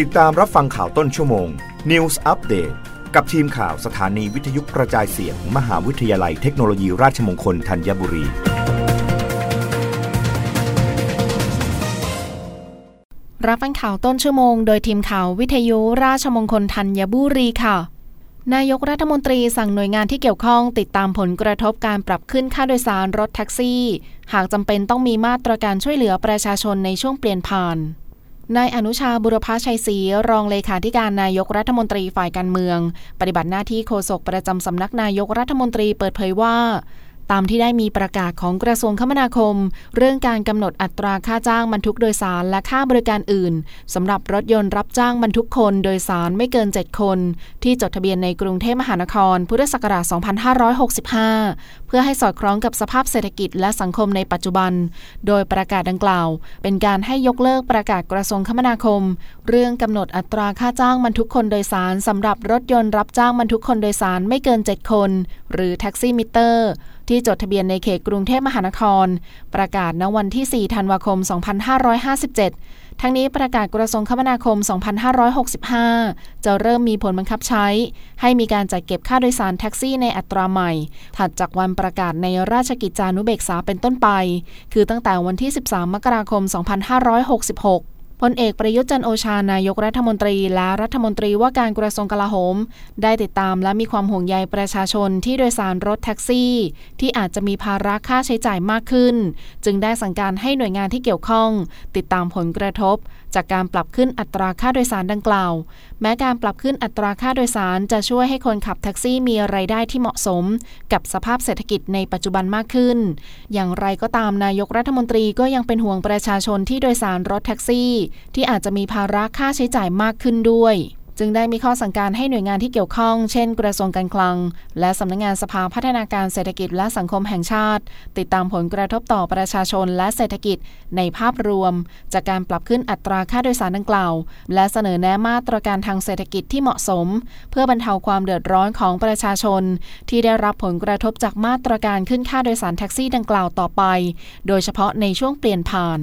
ติดตามรับฟังข่าวต้นชั่วโมง News Update กับทีมข่าวสถานีวิทยุกระจายเสียงมมหาวิทยาลัยเทคโนโลยีราชมงคลธัญบุรี รับฟังข่าวต้นชั่วโมง โดยทีมข่าววิทยุราชมงคลธัญบุรีค่ะ นายกรัฐมนตรีสั่งหน่วยงานที่เกี่ยวข้อง ติดตามผลกระทบการปรับขึ้นค่าโดยสารรถแท็กซี่ หากจำเป็นต้องมีมาตรการช่วยเหลือประชาชนในช่วงเปลี่ยนผ่าน นายอนุชาบุรพชัยศรีรองเลขาธิการนายกรัฐมนตรีฝ่ายการเมือง ปฏิบัติหน้าที่โฆษกประจำสำนักนายกรัฐมนตรีเปิดเผยว่า ตามที่ได้มีประกาศของกระทรวงคมนาคม เรื่องการกำหนดอัตราค่าจ้างบรรทุกโดยสารและค่าบริการอื่นสำหรับรถยนต์รับจ้างบรรทุกคนโดยสารไม่เกิน 7 คน ที่จดทะเบียนในกรุงเทพมหานคร พุทธศักราช 2565 เพื่อให้สอดคล้องกับสภาพเศรษฐกิจและสังคมในปัจจุบัน โดยประกาศดังกล่าว เป็นการให้ยกเลิกประกาศกระทรวงคมนาคม เรื่องกำหนดอัตราค่าจ้างบรรทุกคนโดยสารสำหรับรถยนต์รับจ้างบรรทุกคนโดยสารไม่เกิน 7 คน หรือแท็กซี่มิเตอร์ที่จดทะเบียนในเขตกรุงเทพมหานคร ประกาศณวันที่ 4 ธันวาคม 2557 ทั้งนี้ประกาศกระทรวงคมนาคม 2565 จะเริ่มมีผลบังคับใช้ ให้มีการจัดเก็บค่าโดยสารแท็กซี่ในอัตราใหม่ ถัดจากวันประกาศในราชกิจจานุเบกษาเป็นต้นไป คือตั้งแต่วันที่ 13 มกราคม 2566 พลเอกประยุทธ์จันโอชานายกรัฐมนตรีและรัฐมนตรีว่าการกระทรวงกลาโหม ได้ติดตามและมีความห่วงใยประชาชนที่โดยสารรถแท็กซี่ ที่อาจจะมีภาระค่าใช้จ่ายมากขึ้น จึงได้สั่งการให้หน่วยงานที่เกี่ยวข้อง ติดตามผลกระทบ จากการปรับขึ้นอัตราค่าโดยสารดังกล่าว แม้การปรับขึ้นอัตราค่าโดยสารจะช่วยให้คนขับแท็กซี่มีไรายได้ที่เหมาะสม กับสภาพเศรษฐกิจในปัจจุบันมากขึ้น อย่างไรก็ตามนายกรัฐมนตรีก็ยังเป็นห่วงประชาชนที่โดยสารรถแท็กซี่ ที่อาจจะมีภาระค่าใช้จ่ายมากขึ้นด้วย จึงได้มีข้อสั่งการให้หน่วยงานที่เกี่ยวข้อง เช่น กระทรวงการคลัง และสำนักงงานสภาพัฒนาการเศรษฐกิจและสังคมแห่งชาติ ติดตามผลกระทบต่อประชาชนและเศรษฐกิจในภาพรวม จากการปรับขึ้นอัตราค่าโดยสารดังกล่าว และเสนอแนะมาตรการทางเศรษฐกิจที่เหมาะสม เพื่อบรรเทาความเดือดร้อนของประชาชน ที่ได้รับผลกระทบจากมาตรการขึ้นค่าโดยสารแท็กซี่ดังกล่าวต่อไป โดยเฉพาะในช่วงเปลี่ยนผ่าน